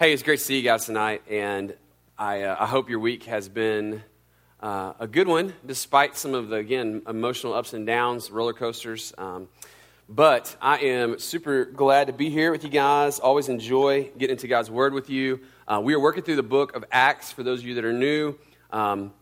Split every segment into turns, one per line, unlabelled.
Hey, it's great to see you guys tonight, and I, uh, I hope your week has been uh, a good one, despite some of the, again, emotional ups and downs, roller coasters. Um, but I am super glad to be here with you guys. Always enjoy getting into God's Word with you. Uh, we are working through the book of Acts for those of you that are new. Um,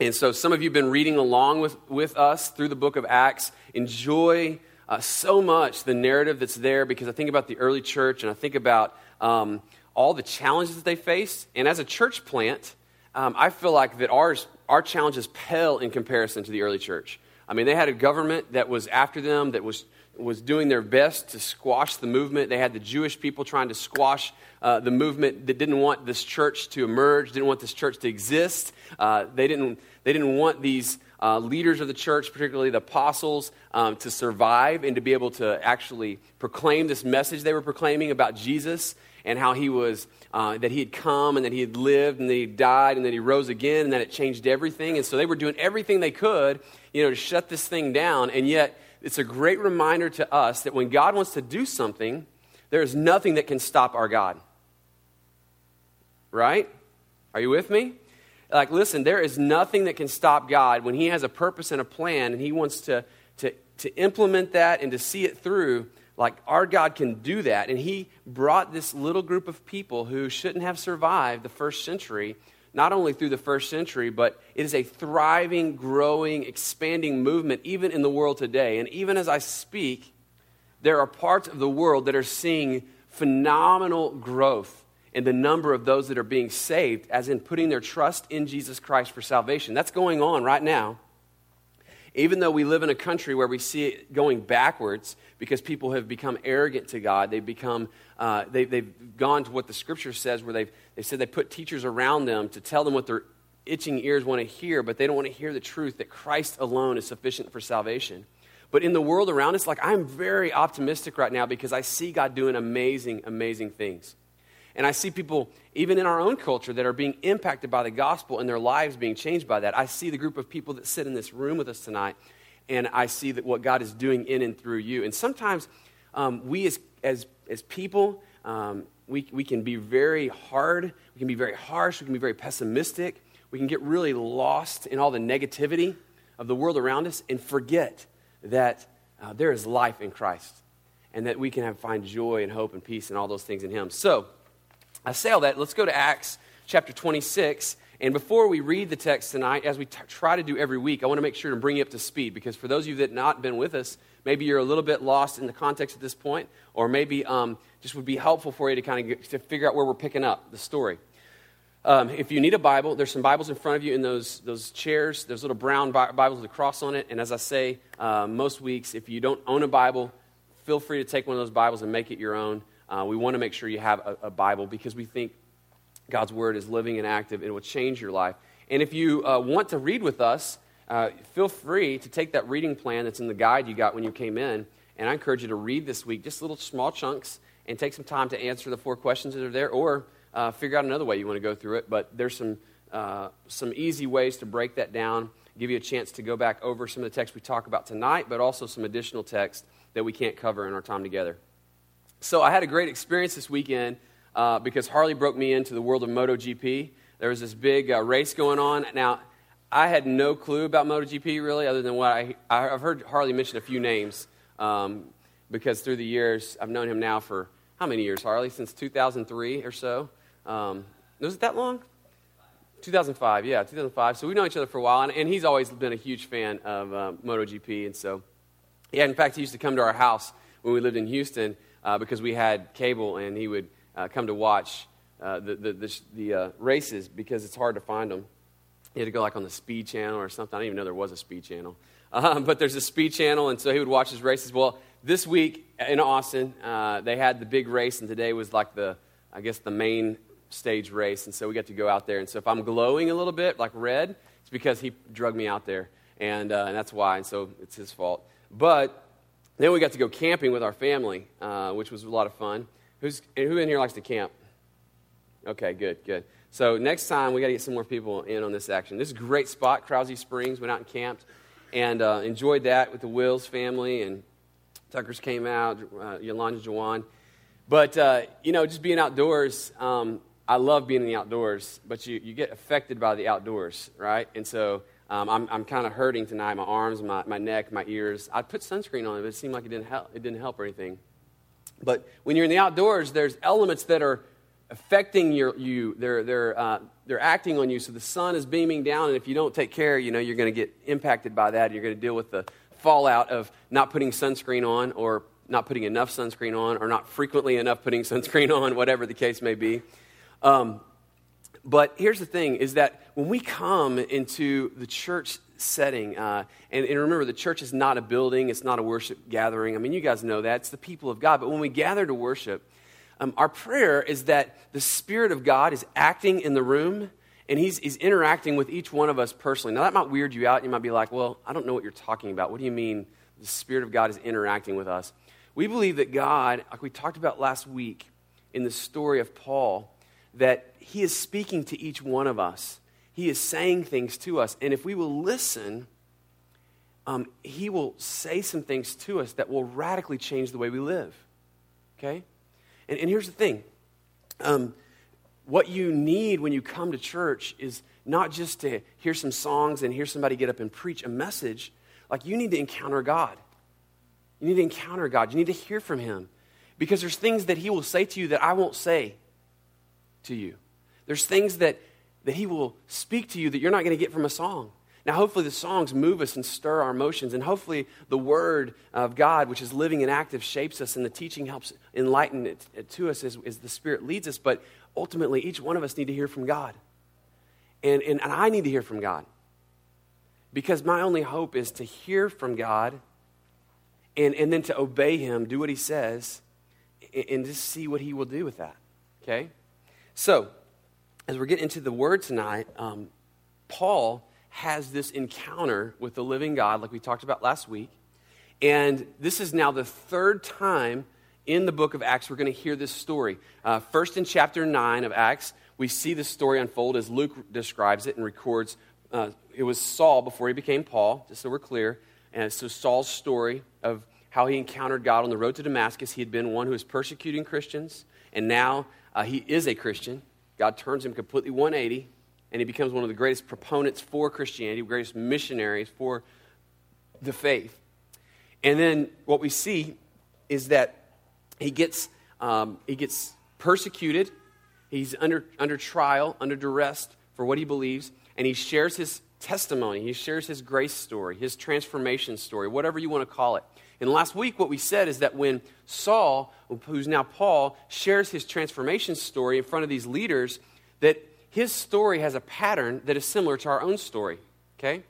and so some of you have been reading along with, with us through the book of Acts. Enjoy uh, so much the narrative that's there because I think about the early church and I think about um, all the challenges that they faced. And as a church plant, um, I feel like that ours, our challenges pale in comparison to the early church. I mean, they had a government that was after them, that was, was doing their best to squash the movement. They had the Jewish people trying to squash uh, the movement that didn't want this church to emerge, didn't want this church to exist. Uh, they, didn't, they didn't want these uh, leaders of the church, particularly the apostles, um, to survive and to be able to actually proclaim this message they were proclaiming about Jesus and how he was, uh, that he had come and that he had lived and that he died and that he rose again and that it changed everything. And so they were doing everything they could, you know, to shut this thing down. And yet, it's a great reminder to us that when God wants to do something, there is nothing that can stop our God. Right? Are you with me? Like, listen, there is nothing that can stop God when He has a purpose and a plan and He wants to, to, to implement that and to see it through like our God can do that. And he brought this little group of people who shouldn't have survived the first century, not only through the first century, but it is a thriving, growing, expanding movement even in the world today. And even as I speak, there are parts of the world that are seeing phenomenal growth in the number of those that are being saved, as in putting their trust in Jesus Christ for salvation. That's going on right now even though we live in a country where we see it going backwards because people have become arrogant to God, they've become, uh, they, they've gone to what the scripture says, where they've, they said they put teachers around them to tell them what their itching ears want to hear, but they don't want to hear the truth that Christ alone is sufficient for salvation. But in the world around us, like I'm very optimistic right now because I see God doing amazing, amazing things. And I see people, even in our own culture, that are being impacted by the gospel and their lives being changed by that. I see the group of people that sit in this room with us tonight, and I see that what God is doing in and through you. And sometimes um, we, as, as, as people, um, we, we can be very hard, we can be very harsh, we can be very pessimistic, we can get really lost in all the negativity of the world around us and forget that uh, there is life in Christ and that we can have, find joy and hope and peace and all those things in Him. So, I say all that. Let's go to Acts chapter 26. And before we read the text tonight, as we t- try to do every week, I want to make sure to bring you up to speed because for those of you that have not been with us, maybe you're a little bit lost in the context at this point, or maybe um, just would be helpful for you to kind of get, to figure out where we're picking up the story. Um, if you need a Bible, there's some Bibles in front of you in those, those chairs. There's little brown Bibles with a cross on it. And as I say uh, most weeks, if you don't own a Bible, feel free to take one of those Bibles and make it your own. Uh, we want to make sure you have a, a, Bible because we think God's Word is living and active and will change your life. And if you uh, want to read with us, uh, feel free to take that reading plan that's in the guide you got when you came in. And I encourage you to read this week, just little small chunks, and take some time to answer the four questions that are there, or uh, figure out another way you want to go through it. But there's some, uh, some easy ways to break that down, give you a chance to go back over some of the text we talk about tonight, but also some additional text that we can't cover in our time together. So I had a great experience this weekend uh, because Harley broke me into the world of MotoGP. There was this big uh, race going on. Now, I had no clue about MotoGP really, other than what I, I've heard Harley mention a few names um, because through the years, I've known him now for how many years, Harley? Since 2003 or so. Um, was it that long? 2005, yeah, 2005. So we've known each other for a while, and, and he's always been a huge fan of uh, MotoGP. And so, yeah, in fact, he used to come to our house when we lived in Houston uh, because we had cable, and he would uh, come to watch uh, the, the, the, the uh, races because it's hard to find them. He had to go like on the speed channel or something. I didn't even know there was a speed channel. Um, but there's a speed channel, and so he would watch his races. Well, this week in Austin, uh, they had the big race, and today was like the, I guess, the main stage race. And so we got to go out there. And so if I'm glowing a little bit, like red, it's because he drug me out there. And, and that's why. And so it's his fault. But then we got to go camping with our family, uh, which was a lot of fun. Who's, who in here likes to camp? Okay, good, good. So next time we got to get some more people in on this action. This is a great spot, Krause Springs. Went out and camped and uh, enjoyed that with the Wills family and Tuckers came out, uh, Yolanda Jawan. But, uh, you know, just being outdoors, um, I love being in the outdoors, but you, you get affected by the outdoors, right? And so um, I'm, I'm kind of hurting tonight, my arms, my, my neck, my ears. I put sunscreen on it, but it seemed like it didn't help, it didn't help or anything. But when you're in the outdoors, there's elements that are affecting your, you. They're, they're, uh, they're acting on you. So the sun is beaming down, and if you don't take care, you know, you're going to get impacted by that. You're going to deal with the fallout of not putting sunscreen on or not putting enough sunscreen on or not frequently enough putting sunscreen on, whatever the case may be. Um, but here's the thing is that when we come into the church setting, uh, and, and, remember, the church is not a building, it's not a worship gathering. I mean, you guys know that. It's the people of God. But when we gather to worship, um, our prayer is that the Spirit of God is acting in the room and he's, he's interacting with each one of us personally. Now, that might weird you out. You might be like, well, I don't know what you're talking about. What do you mean the Spirit of God is interacting with us? We believe that God, like we talked about last week in the story of Paul, that he is speaking to each one of us. He is saying things to us. And if we will listen, um, he will say some things to us that will radically change the way we live. Okay? And, and here's the thing um, what you need when you come to church is not just to hear some songs and hear somebody get up and preach a message. Like, you need to encounter God. You need to encounter God. You need to hear from Him. Because there's things that He will say to you that I won't say to you. There's things that, that He will speak to you that you're not going to get from a song. Now, hopefully, the songs move us and stir our emotions, and hopefully, the Word of God, which is living and active, shapes us, and the teaching helps enlighten it, to us as, as the Spirit leads us. But ultimately, each one of us need to hear from God. And, and, and I need to hear from God. Because my only hope is to hear from God and, and then to obey him, do what he says, and, and just see what he will do with that. Okay? So, as we're getting into the word tonight, um, Paul has this encounter with the living God, like we talked about last week. And this is now the third time in the book of Acts we're going to hear this story. Uh, first, in chapter 9 of Acts, we see the story unfold as Luke describes it and records. Uh, it was Saul before he became Paul, just so we're clear. And so Saul's story of how he encountered God on the road to Damascus. He had been one who was persecuting Christians, and now uh, he is a Christian. God turns him completely 180, and he becomes one of the greatest proponents for Christianity, greatest missionaries for the faith. And then what we see is that he gets, um, he gets persecuted, he's under, under trial, under duress for what he believes, and he shares his testimony. He shares his grace story, his transformation story, whatever you want to call it. And last week, what we said is that when Saul, who's now Paul, shares his transformation story in front of these leaders, that his story has a pattern that is similar to our own story. Okay?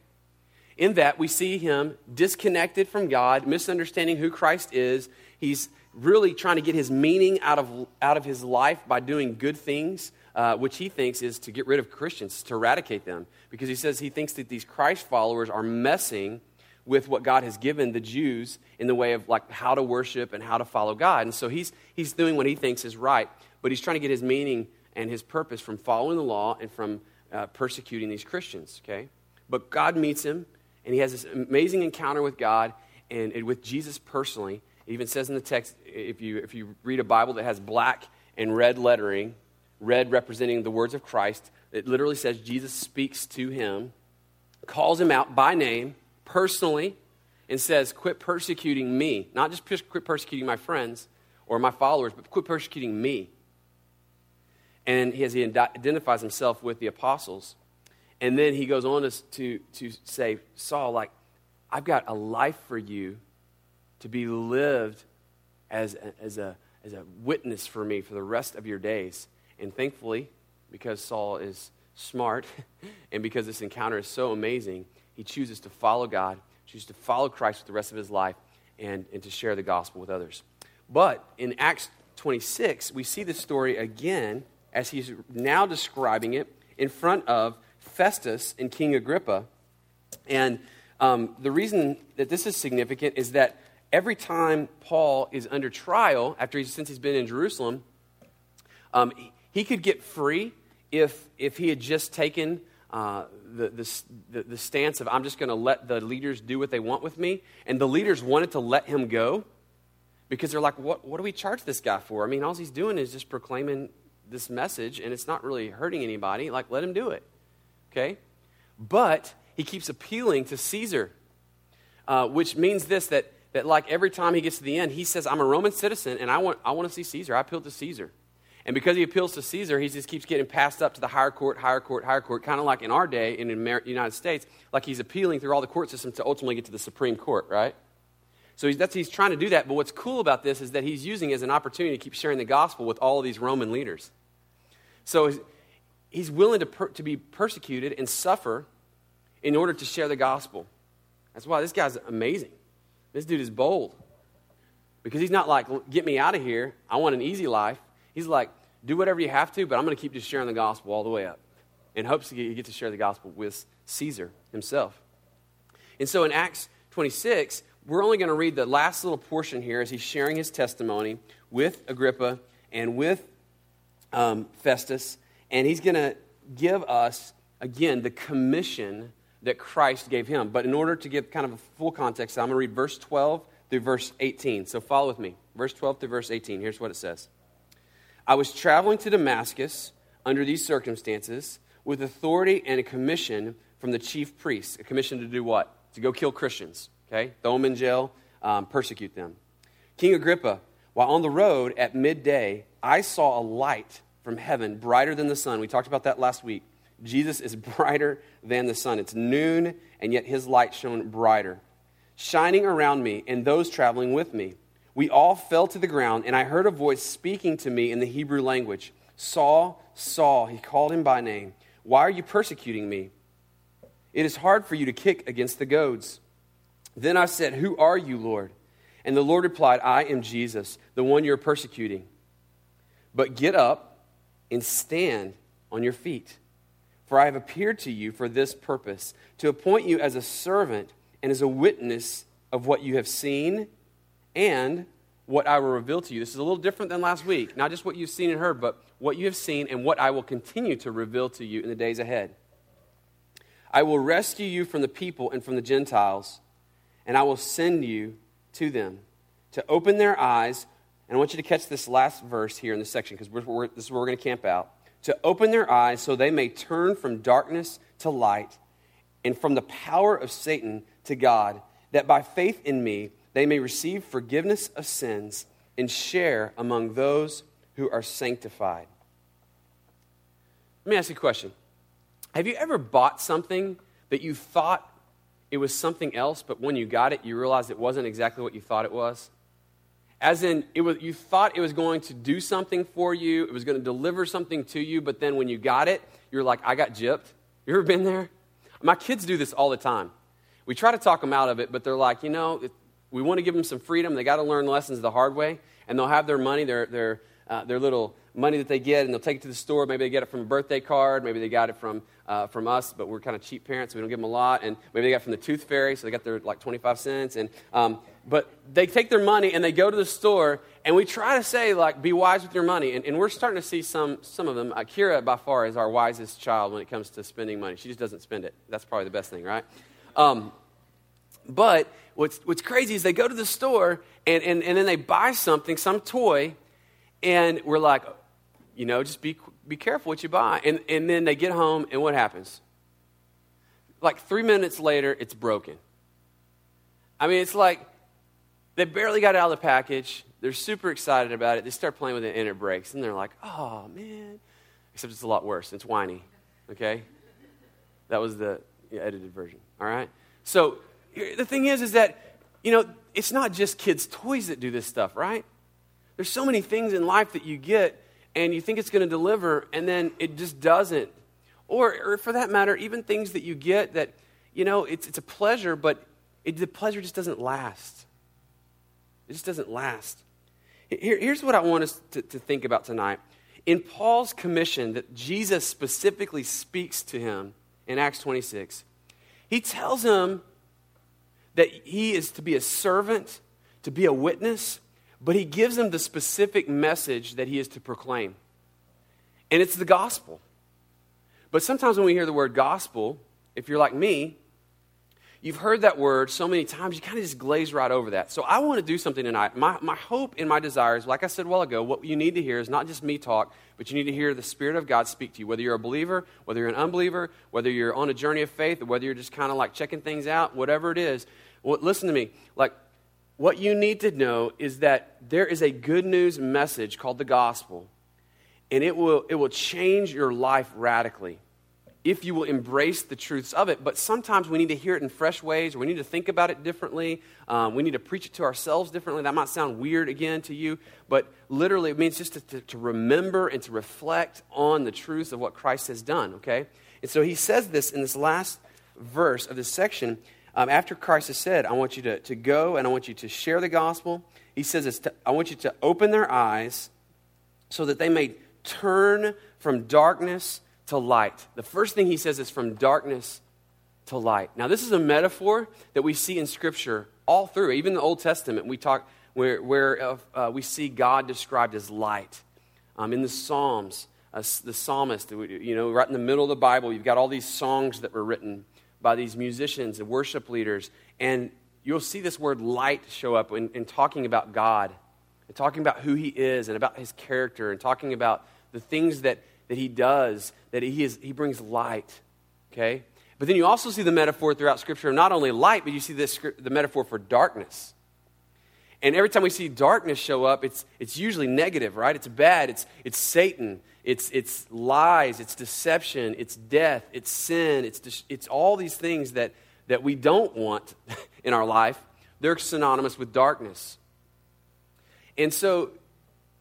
In that, we see him disconnected from God, misunderstanding who Christ is. He's really trying to get his meaning out of, out of his life by doing good things uh, which he thinks is to get rid of Christians, to eradicate them, because he says he thinks that these Christ followers are messing with what God has given the Jews in the way of like how to worship and how to follow God. And so he's, he's doing what he thinks is right, but he's trying to get his meaning and his purpose from following the law and from uh, persecuting these Christians, okay? But God meets him, and he has this amazing encounter with God and, and with Jesus personally. It even says in the text, if you, if you read a Bible that has black and red lettering, red representing the words of Christ. It literally says Jesus speaks to him, calls him out by name, personally, and says, Quit persecuting me. Not just quit persecuting my friends or my followers, but quit persecuting me. And as he identifies himself with the apostles, and then he goes on to, to, to say, Saul, like, I've got a life for you to be lived as a, as a, as a witness for me for the rest of your days. And thankfully, because Saul is smart and because this encounter is so amazing, he chooses to follow God, chooses to follow Christ with the rest of his life, and, and to share the gospel with others. But in Acts 26, we see the story again as he's now describing it in front of Festus and King Agrippa. And um, the reason that this is significant is that every time Paul is under trial, after he's, since he's been in Jerusalem, um, he could get free if, if he had just taken uh, the, the, the stance of, I'm just going to let the leaders do what they want with me. And the leaders wanted to let him go because they're like, what, what do we charge this guy for? I mean, all he's doing is just proclaiming this message, and it's not really hurting anybody. Like, let him do it. Okay? But he keeps appealing to Caesar, uh, which means this that, that, like, every time he gets to the end, he says, I'm a Roman citizen, and I want, I want to see Caesar. I appeal to Caesar. And because he appeals to Caesar, he just keeps getting passed up to the higher court, higher court, higher court, kind of like in our day in the United States, like he's appealing through all the court systems to ultimately get to the Supreme Court, right? So he's, he's trying to do that. But what's cool about this is that he's using as an opportunity to keep sharing the gospel with all of these Roman leaders. So he's, he's willing to, per, to be persecuted and suffer in order to share the gospel. That's why this guy's amazing. This dude is bold. Because he's not like, get me out of here. I want an easy life. He's like, do whatever you have to, but I'm going to keep just sharing the gospel all the way up. In hopes that you get to share the gospel with Caesar himself. And so in Acts 26, we're only going to read the last little portion here as he's sharing his testimony with Agrippa and with um, Festus. And he's going to give us, again, the commission that Christ gave him. But in order to give kind of a full context, I'm going to read verse 12 through verse 18. So follow with me. Verse 12 through verse 18. Here's what it says I was traveling to Damascus under these circumstances with authority and a commission from the chief priests. A commission to do what? To go kill Christians okay? Throw them in jail, um, persecute them. King Agrippa, while on the road at midday, I saw a light from heaven, brighter than the sun. We talked about that last week. Jesus is brighter than the sun. It's noon, and yet his light shone brighter, shining around me and those traveling with me. We all fell to the ground, and I heard a voice speaking to me in the Hebrew language Saul, Saul, he called him by name. Why are you persecuting me? It is hard for you to kick against the goads. Then I said, Who are you, Lord? And the Lord replied, I am Jesus, the one you're persecuting. But get up and stand on your feet. For I have appeared to you for this purpose, to appoint you as a servant and as a witness of what you have seen and what I will reveal to you. This is a little different than last week. Not just what you've seen and heard, but what you have seen and what I will continue to reveal to you in the days ahead. I will rescue you from the people and from the Gentiles and I will send you to them to open their eyes. And I want you to catch this last verse here in this section because this is where we're going to camp out. To open their eyes so they may turn from darkness to light and from the power of Satan to God, that by faith in me they may receive forgiveness of sins and share among those who are sanctified. Let me ask you a question. Have you ever bought something that you thought it was something else, but when you got it, you realized it wasn't exactly what you thought it was? As in, it was, you thought it was going to do something for you, it was going to deliver something to you, but then when you got it, you're like, I got gypped. You ever been there? My kids do this all the time. We try to talk them out of it, but they're like, you know, we want to give them some freedom. They got to learn lessons the hard way, and they'll have their money, their, their, uh, their little money that they get, and they'll take it to the store. Maybe they get it from a birthday card. Maybe they got it from, uh, from us, but we're kind of cheap parents, so we don't give them a lot. And maybe they got it from the Tooth Fairy, so they got their like 25 cents. And, um, but they take their money and they go to the store, and we try to say, like, be wise with your money. And, and we're starting to see some, some of them. Akira, by far, is our wisest child when it comes to spending money. She just doesn't spend it. That's probably the best thing, right? Um, but what's, what's crazy is they go to the store and, and, and then they buy something, some toy, and we're like, you know, just be, be careful what you buy. And, and then they get home, and what happens? Like three minutes later, it's broken. I mean, it's like they barely got out of the package. They're super excited about it. They start playing with it, and it breaks. And they're like, oh, man. Except it's a lot worse. It's whiny, okay? That was the edited version, all right? So the thing is, is that, you know, it's not just kids' toys that do this stuff, right? There's so many things in life that you get and you think it's going to deliver, and then it just doesn't. Or, or for that matter, even things that you get that, you know, it's, it's a pleasure, but it, the pleasure just doesn't last. It just doesn't last. Here, here's what I want us to, to think about tonight. In Paul's commission that Jesus specifically speaks to him in Acts 26, he tells him that he is to be a servant, to be a witness, but he gives him the specific message that he is to proclaim. And it's the gospel. But sometimes when we hear the word gospel, if you're like me, you've heard that word so many times, you kind of just glaze right over that. So I want to do something tonight. My, my hope and my desires, like I said a while ago, what you need to hear is not just me talk, but you need to hear the Spirit of God speak to you. Whether you're a believer, whether you're an unbeliever, whether you're on a journey of faith, or whether you're just kind of like checking things out, whatever it is. Well, listen to me. Like, what you need to know is that there is a good news message called the gospel, and it will, it will change your life radically if you will embrace the truths of it. But sometimes we need to hear it in fresh ways, or we need to think about it differently. Um, we need to preach it to ourselves differently. That might sound weird again to you, but literally it means just to, to, to remember and to reflect on the truths of what Christ has done, okay? And so he says this in this last verse of this section. Um, after Christ has said, I want you to, to go and I want you to share the gospel, he says, to, I want you to open their eyes so that they may turn from darkness to light. The first thing he says is from darkness to light. Now, this is a metaphor that we see in Scripture all through. Even the Old Testament, we talk where, where uh, uh, we see God described as light. Um, in the Psalms, uh, the psalmist, you know, right in the middle of the Bible, you've got all these songs that were written by these musicians and worship leaders. And you'll see this word light show up in, in talking about God, and talking about who He is, and about His character, and talking about the things that that he does, that he, is, he brings light. Okay? But then you also see the metaphor throughout Scripture of not only light, but you see this, the metaphor for darkness. And every time we see darkness show up, it's, it's usually negative, right? It's bad. It's, it's Satan. It's, it's lies. It's deception. It's death. It's sin. It's, it's all these things that, that we don't want in our life. They're synonymous with darkness. And so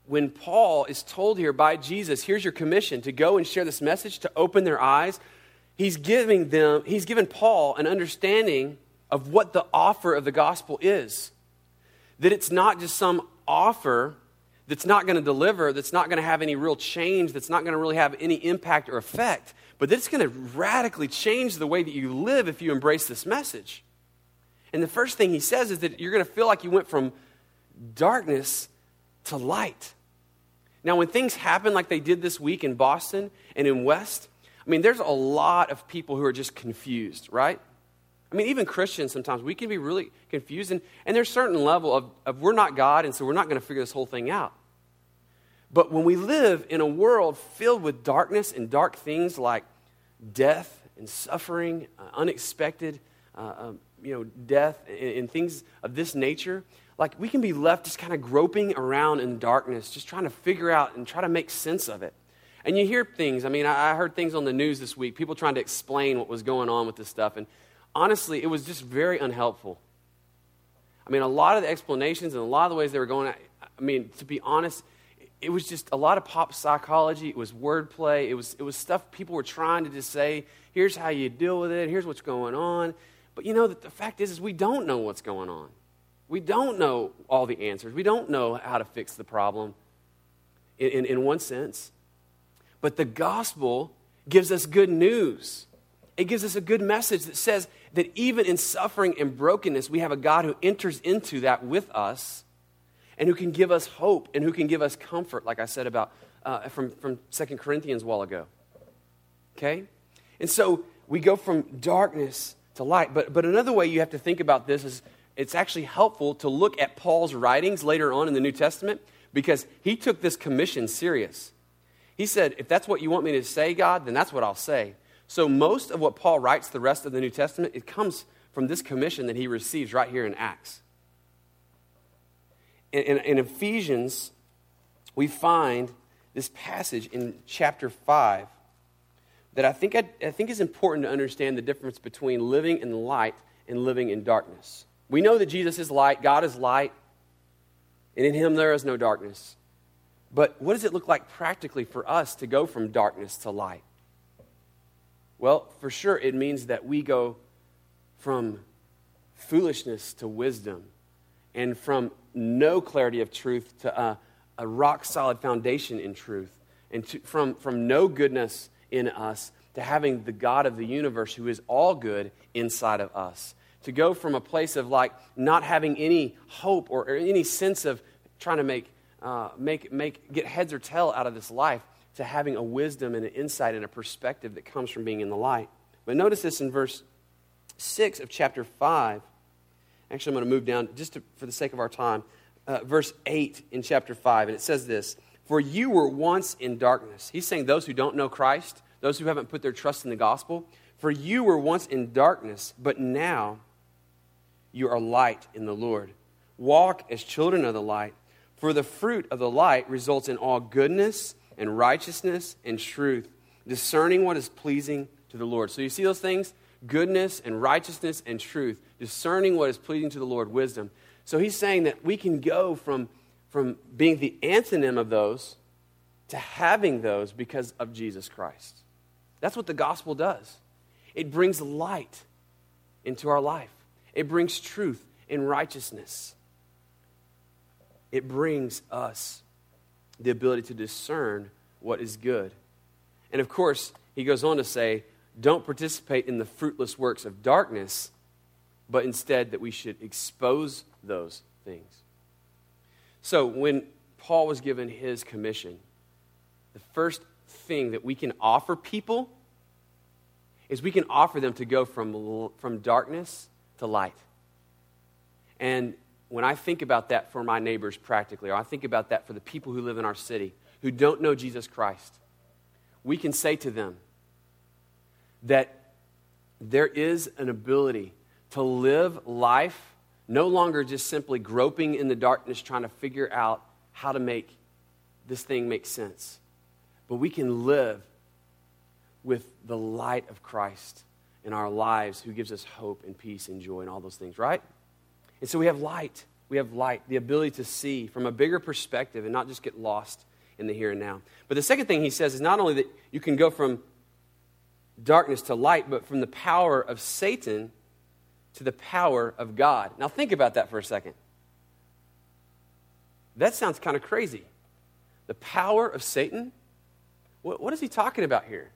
when Paul is told here by Jesus, here's your commission to go and share this message, to open their eyes, he's giving them, he's given Paul an understanding of what the offer of the gospel is. That it's not just some offer that's not going to deliver, that's not going to have any real change, that's not going to really have any impact or effect, but that's going to radically change the way that you live if you embrace this message. And the first thing he says is that you're going to feel like you went from darkness to light. Now, when things happen like they did this week in Boston and in West, I mean, there's a lot of people who are just confused, right? I mean, even Christians sometimes, we can be really confused. And, and there's a certain level of, of we're not God, and so we're not going to figure this whole thing out. But when we live in a world filled with darkness and dark things like death and suffering, uh, unexpected, uh, um, you know, death and, and things of this nature, like we can be left just kind of groping around in darkness, just trying to figure out and try to make sense of it. And you hear things. I mean, I heard things on the news this week, people trying to explain what was going on with this stuff. And honestly, it was just very unhelpful. I mean, a lot of the explanations and a lot of the ways they were going, I mean, to be honest, it was just a lot of pop psychology. It was wordplay. It was, it was stuff people were trying to just say, here's how you deal with it, here's what's going on. But you know, the, the fact is, is we don't know what's going on. We don't know all the answers. We don't know how to fix the problem in, in, in, one sense. But the gospel gives us good news. It gives us a good message that says that even in suffering and brokenness, we have a God who enters into that with us and who can give us hope and who can give us comfort, like I said about uh, from, from 2 Corinthians a while ago. Okay? And so we go from darkness to light. But, but another way you have to think about this is it's actually helpful to look at Paul's writings later on in the New Testament because he took this commission serious. He said, If that's what you want me to say, God, then that's what I'll say. So most of what Paul writes the rest of the New Testament, it comes from this commission that he receives right here in Acts. In, in, in Ephesians, we find this passage in chapter 5 that I think, I, I think is important to understand the difference between living in light and living in darkness. We know that Jesus is light, God is light, and in him there is no darkness. But what does it look like practically for us to go from darkness to light? Well, for sure, it means that we go from foolishness to wisdom and from no clarity of truth to a, a rock solid foundation in truth, and to, from, from no goodness in us to having the God of the universe who is all good inside of us. To go from a place of like not having any hope or, or any sense of trying to make, uh, make, make, get heads or tail out of this life to having a wisdom and an insight and a perspective that comes from being in the light. But notice this in verse 6 of chapter 5, actually, I'm going to move down just to, for the sake of our time, uh, verse 8 in chapter 5, and it says this For you were once in darkness. He's saying those who don't know Christ, those who haven't put their trust in the gospel, for you were once in darkness, but now you are light in the Lord. Walk as children of the light, for the fruit of the light results in all goodness and righteousness and truth, discerning what is pleasing to the Lord. So you see those things? Goodness and righteousness and truth, discerning what is pleasing to the Lord, wisdom. So he's saying that we can go from, from being the antonym of those to having those because of Jesus Christ. That's what the gospel does. It brings light into our life, it brings truth and righteousness. It brings us the ability to discern what is good. And of course, he goes on to say, don't participate in the fruitless works of darkness, but instead that we should expose those things. So, when Paul was given his commission, the first thing that we can offer people is we can offer them to go from, from darkness to light. And when I think about that for my neighbors practically, or I think about that for the people who live in our city who don't know Jesus Christ, we can say to them that there is an ability to live life no longer just simply groping in the darkness trying to figure out how to make this thing make sense, but we can live with the light of Christ in our lives who gives us hope and peace and joy and all those things, right? And so we have light. We have light, the ability to see from a bigger perspective and not just get lost in the here and now. But the second thing he says is not only that you can go from darkness to light, but from the power of Satan to the power of God. Now, think about that for a second. That sounds kind of crazy. The power of Satan? What, what is he talking about here?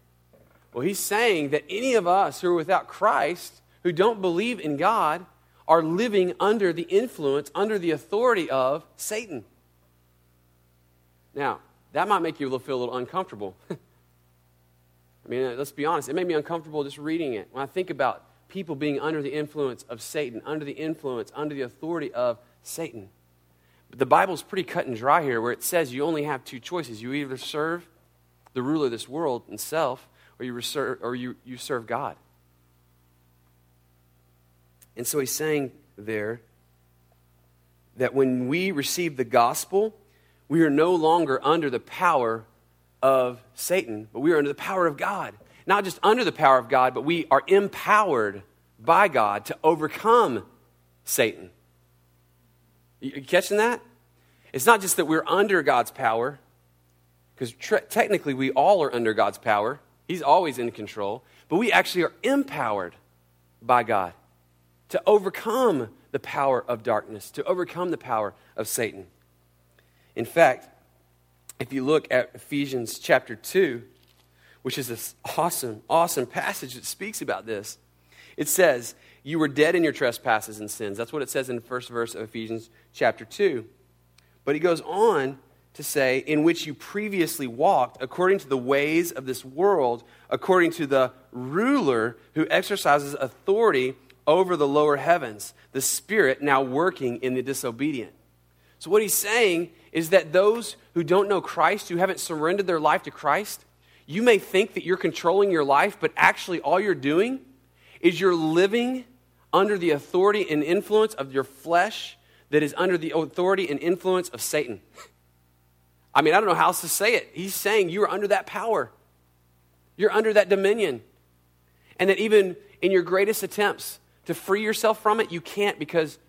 Well, he's saying that any of us who are without Christ, who don't believe in God, are living under the influence, under the authority of Satan. Now, that might make you feel a little uncomfortable. I mean, uh, let's be honest, it made me uncomfortable just reading it. When I think about people being under the influence of Satan, under the influence, under the authority of Satan. But the Bible's pretty cut and dry here, where it says you only have two choices. You either serve the ruler of this world and self, or you, reserve, or you, you serve God. And so he's saying there that when we receive the gospel, we are no longer under the power of Satan, but we are under the power of God. Not just under the power of God, but we are empowered by God to overcome Satan. You catching that? It's not just that we're under God's power, because technically we all are under God's power. He's always in control. But we actually are empowered by God to overcome the power of darkness, to overcome the power of Satan. In fact, if you look at Ephesians chapter 2, which is this awesome, awesome passage that speaks about this, it says, You were dead in your trespasses and sins. That's what it says in the first verse of Ephesians chapter 2. But he goes on to say, in which you previously walked according to the ways of this world, according to the ruler who exercises authority over the lower heavens, the Spirit now working in the disobedient. So, what he's saying is that those who don't know Christ, who haven't surrendered their life to Christ, you may think that you're controlling your life, but actually, all you're doing is you're living under the authority and influence of your flesh that is under the authority and influence of Satan. I mean, I don't know how else to say it. He's saying you are under that power, you're under that dominion. And that even in your greatest attempts to free yourself from it, you can't because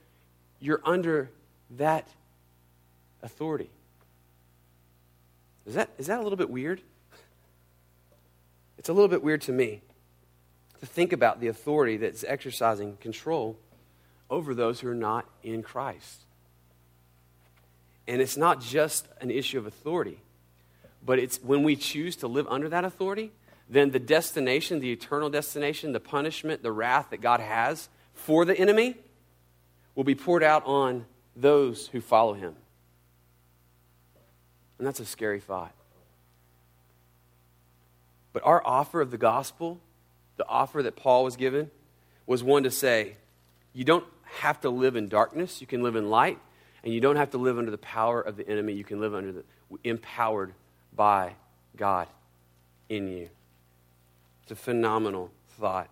you're under that authority. Is that, is that a little bit weird? It's a little bit weird to me to think about the authority that's exercising control over those who are not in Christ. And it's not just an issue of authority, but it's when we choose to live under that authority, then the destination, the eternal destination, the punishment, the wrath that God has for the enemy will be poured out on those who follow him. And that's a scary thought. But our offer of the gospel, the offer that Paul was given, was one to say, you don't have to live in darkness, you can live in light, and you don't have to live under the power of the enemy, you can live under the empowered by God in you. It's a phenomenal thought.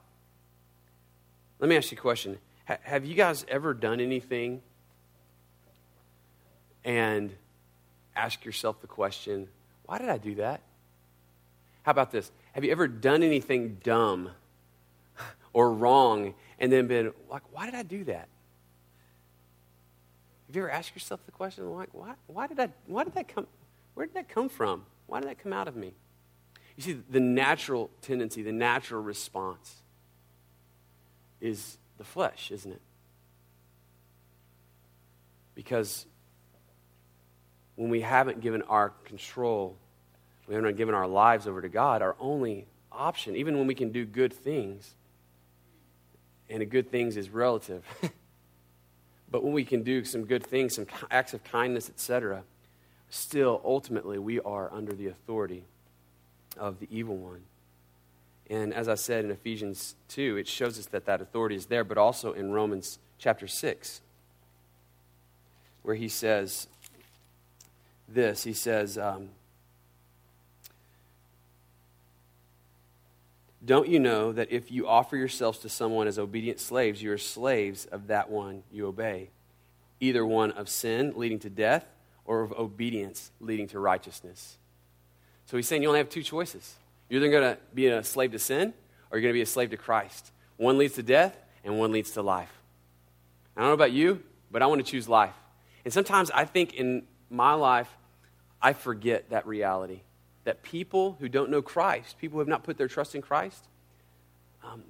Let me ask you a question. have you guys ever done anything and ask yourself the question, why did I do that? How about this? Have you ever done anything dumb or wrong and then been like, why did I do that? Have you ever asked yourself the question, like, why, why, did, I, why did that come? Where did that come from? Why did that come out of me? You see, the natural tendency, the natural response is the flesh, isn't it? Because when we haven't given our control, we haven't given our lives over to God, our only option, even when we can do good things, and good things is relative, but when we can do some good things, some acts of kindness, etc., still, ultimately, we are under the authority of the evil one. And as I said in Ephesians 2, it shows us that that authority is there, but also in Romans chapter 6, where he says, this. He says, um, Don't you know that if you offer yourselves to someone as obedient slaves, you are slaves of that one you obey, either one of sin leading to death or of obedience leading to righteousness? So he's saying you only have two choices. You're either going to be a slave to sin or you're going to be a slave to Christ. One leads to death and one leads to life. I don't know about you, but I want to choose life. And sometimes I think in my life, I forget that reality. That people who don't know Christ, people who have not put their trust in Christ, um,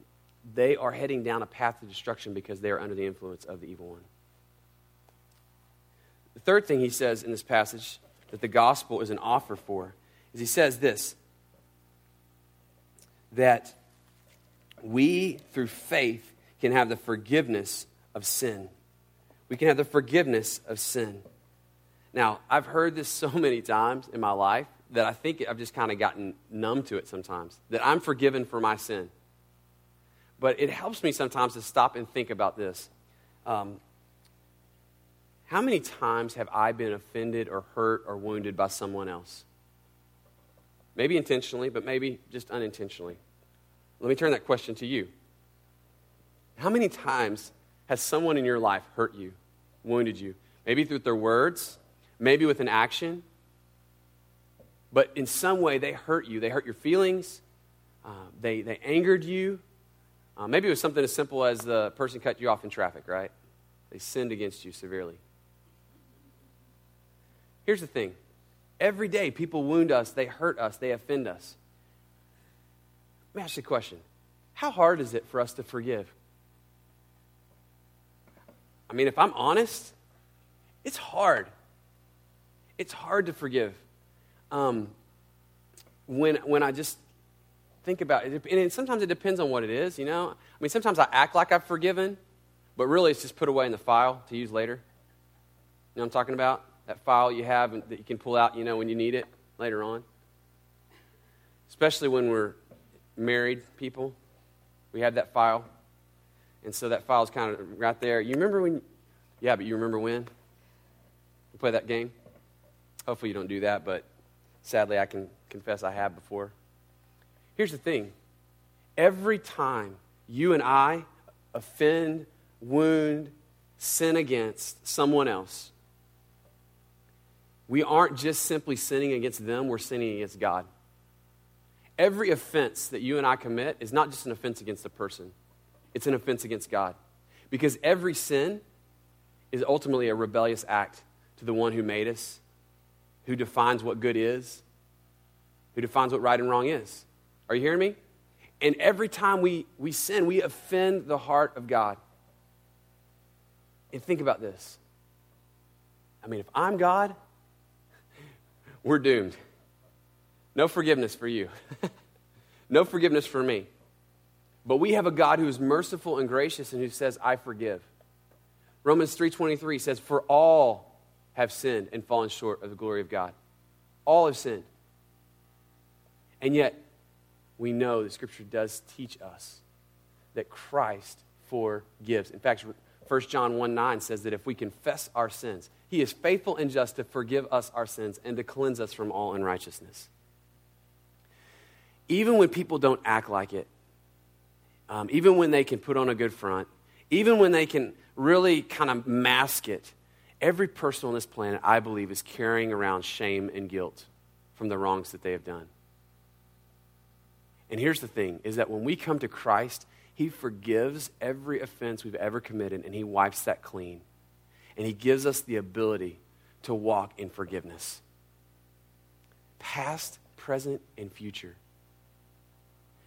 they are heading down a path of destruction because they are under the influence of the evil one. The third thing he says in this passage that the gospel is an offer for is he says this that we, through faith, can have the forgiveness of sin. We can have the forgiveness of sin. Now, I've heard this so many times in my life that I think I've just kind of gotten numb to it sometimes, that I'm forgiven for my sin. But it helps me sometimes to stop and think about this. Um, how many times have I been offended or hurt or wounded by someone else? Maybe intentionally, but maybe just unintentionally. Let me turn that question to you. How many times has someone in your life hurt you, wounded you? Maybe through their words, maybe with an action, but in some way they hurt you. They hurt your feelings, uh, they, they angered you. Uh, maybe it was something as simple as the person cut you off in traffic, right? They sinned against you severely. Here's the thing every day people wound us, they hurt us, they offend us. Let me ask you a question How hard is it for us to forgive? I mean, if I'm honest, it's hard it's hard to forgive. Um, when, when I just think about it, and sometimes it depends on what it is, you know? I mean, sometimes I act like I've forgiven, but really it's just put away in the file to use later. You know what I'm talking about? That file you have that you can pull out, you know, when you need it later on. Especially when we're married people, we have that file. And so that file is kind of right there. You remember when? Yeah, but you remember when? We play that game? Hopefully, you don't do that, but sadly, I can confess I have before. Here's the thing every time you and I offend, wound, sin against someone else, we aren't just simply sinning against them, we're sinning against God. Every offense that you and I commit is not just an offense against a person, it's an offense against God. Because every sin is ultimately a rebellious act to the one who made us who defines what good is, who defines what right and wrong is. Are you hearing me? And every time we, we sin, we offend the heart of God. And think about this. I mean, if I'm God, we're doomed. No forgiveness for you. no forgiveness for me. But we have a God who is merciful and gracious and who says, I forgive. Romans 3:23 says, "For all have sinned and fallen short of the glory of God. All have sinned. And yet, we know the scripture does teach us that Christ forgives. In fact, 1 John 1 9 says that if we confess our sins, he is faithful and just to forgive us our sins and to cleanse us from all unrighteousness. Even when people don't act like it, um, even when they can put on a good front, even when they can really kind of mask it, every person on this planet, I believe, is carrying around shame and guilt from the wrongs that they have done. And here's the thing is that when we come to Christ, he forgives every offense we've ever committed and he wipes that clean. And he gives us the ability to walk in forgiveness. Past, present, and future.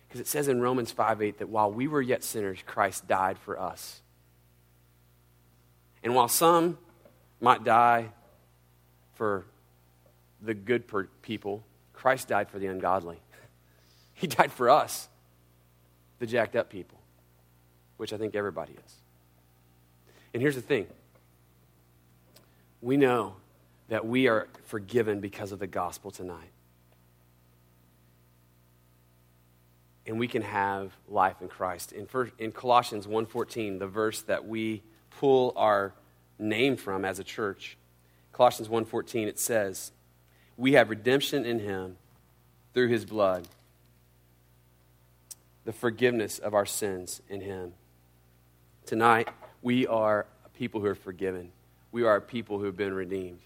Because it says in Romans 5 8 that while we were yet sinners, Christ died for us. And while some might die for the good people, Christ died for the ungodly. He died for us, the jacked up people, which I think everybody is. And here's the thing we know that we are forgiven because of the gospel tonight. And we can have life in Christ. In, first, in Colossians 1.14, the verse that we pull our name from as a church, Colossians 1.14, it says, We have redemption in him through his blood the forgiveness of our sins in Him. Tonight, we are people who are forgiven. We are people who have been redeemed.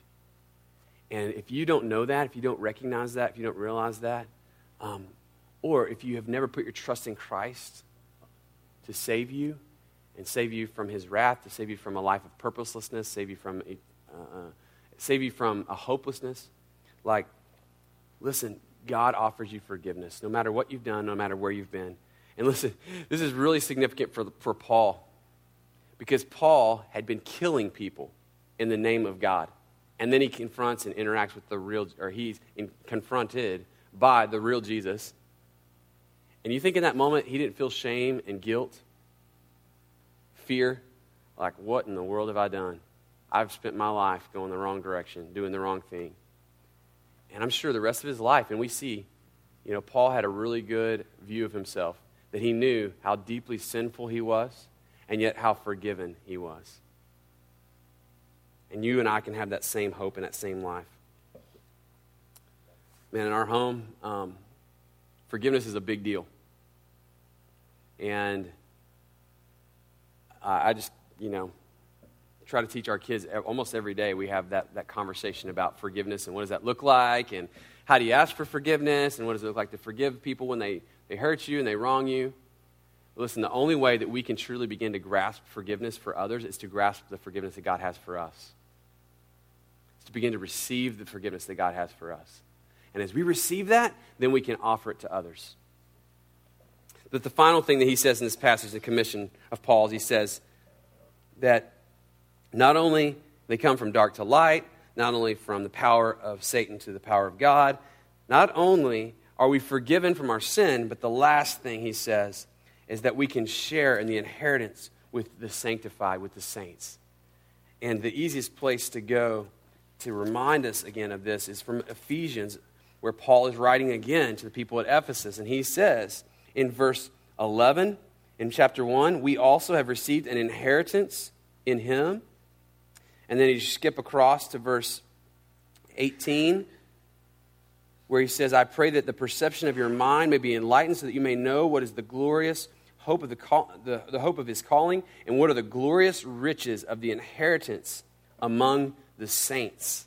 And if you don't know that, if you don't recognize that, if you don't realize that, um, or if you have never put your trust in Christ to save you and save you from His wrath, to save you from a life of purposelessness, save you from a, uh, uh, save you from a hopelessness, like, listen, God offers you forgiveness, no matter what you've done, no matter where you've been. And listen, this is really significant for, for Paul because Paul had been killing people in the name of God. And then he confronts and interacts with the real, or he's in, confronted by the real Jesus. And you think in that moment he didn't feel shame and guilt, fear, like, what in the world have I done? I've spent my life going the wrong direction, doing the wrong thing. And I'm sure the rest of his life, and we see, you know, Paul had a really good view of himself that he knew how deeply sinful he was and yet how forgiven he was. And you and I can have that same hope and that same life. Man, in our home, um, forgiveness is a big deal. And I just, you know, try to teach our kids almost every day. We have that, that conversation about forgiveness and what does that look like, and how do you ask for forgiveness, and what does it look like to forgive people when they they hurt you and they wrong you. Listen, the only way that we can truly begin to grasp forgiveness for others is to grasp the forgiveness that God has for us. It's to begin to receive the forgiveness that God has for us. And as we receive that, then we can offer it to others. But the final thing that he says in this passage, the commission of Paul's, he says that not only they come from dark to light, not only from the power of Satan to the power of God, not only are we forgiven from our sin? But the last thing he says is that we can share in the inheritance with the sanctified, with the saints. And the easiest place to go to remind us again of this is from Ephesians, where Paul is writing again to the people at Ephesus. And he says in verse 11, in chapter 1, we also have received an inheritance in him. And then you skip across to verse 18 where he says, I pray that the perception of your mind may be enlightened so that you may know what is the glorious hope of the, call, the, the hope of his calling and what are the glorious riches of the inheritance among the saints.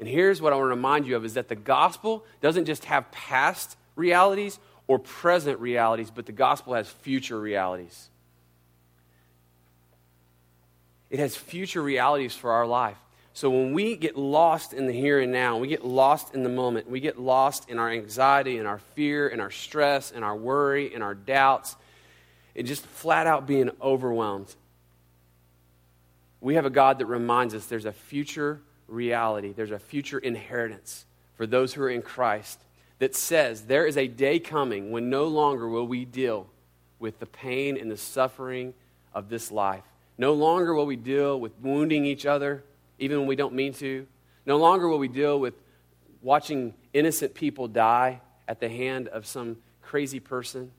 And here's what I want to remind you of is that the gospel doesn't just have past realities or present realities, but the gospel has future realities. It has future realities for our life. So when we get lost in the here and now, we get lost in the moment, we get lost in our anxiety and our fear and our stress and our worry and our doubts, and just flat out being overwhelmed. We have a God that reminds us there's a future reality, there's a future inheritance for those who are in Christ that says there is a day coming when no longer will we deal with the pain and the suffering of this life. No longer will we deal with wounding each other even when we don't mean to. No longer will we deal with watching innocent people die at the hand of some crazy person.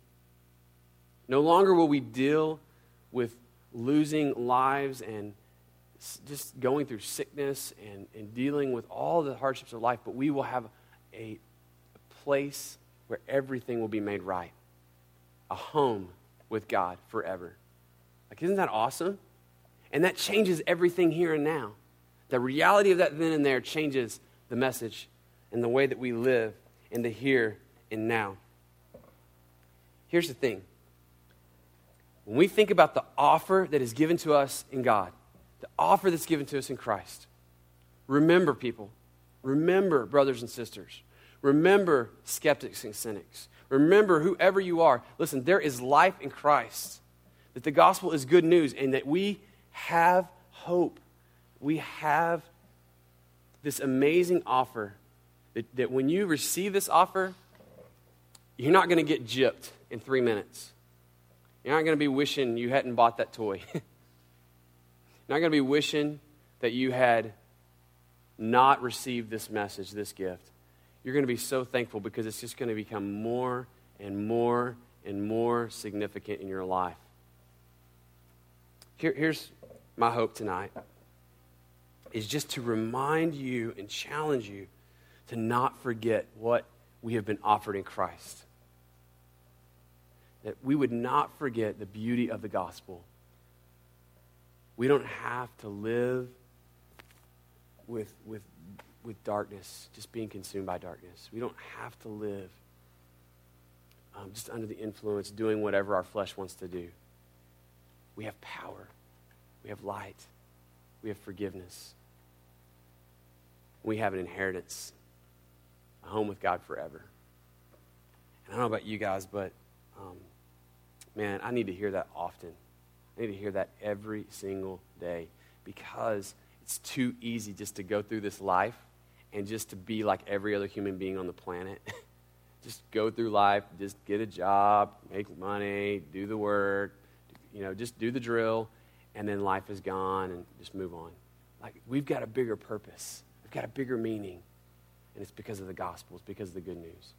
No longer will we deal with losing lives and just going through sickness and, and dealing with all the hardships of life, but we will have a, place where everything will be made right, a home with God forever. Like, isn't that awesome? And that changes everything here and now. The reality of that then and there changes the message and the way that we live in the here and now. Here's the thing when we think about the offer that is given to us in God, the offer that's given to us in Christ, remember, people, remember, brothers and sisters, remember, skeptics and cynics, remember, whoever you are, listen, there is life in Christ, that the gospel is good news, and that we have hope. We have this amazing offer that, that when you receive this offer, you're not going to get gypped in three minutes. You're not going to be wishing you hadn't bought that toy. you're not going to be wishing that you had not received this message, this gift. You're going to be so thankful because it's just going to become more and more and more significant in your life. Here, here's my hope tonight is just to remind you and challenge you to not forget what we have been offered in Christ that we would not forget the beauty of the gospel. We don't have to live with, with, with darkness, just being consumed by darkness. We don't have to live um, just under the influence, doing whatever our flesh wants to do. We have power, we have light, we have forgiveness, we have an inheritance, a home with God forever. And I don't know about you guys, but. Um, Man, I need to hear that often. I need to hear that every single day because it's too easy just to go through this life and just to be like every other human being on the planet. just go through life, just get a job, make money, do the work, you know, just do the drill, and then life is gone and just move on. Like, we've got a bigger purpose, we've got a bigger meaning, and it's because of the gospel, it's because of the good news.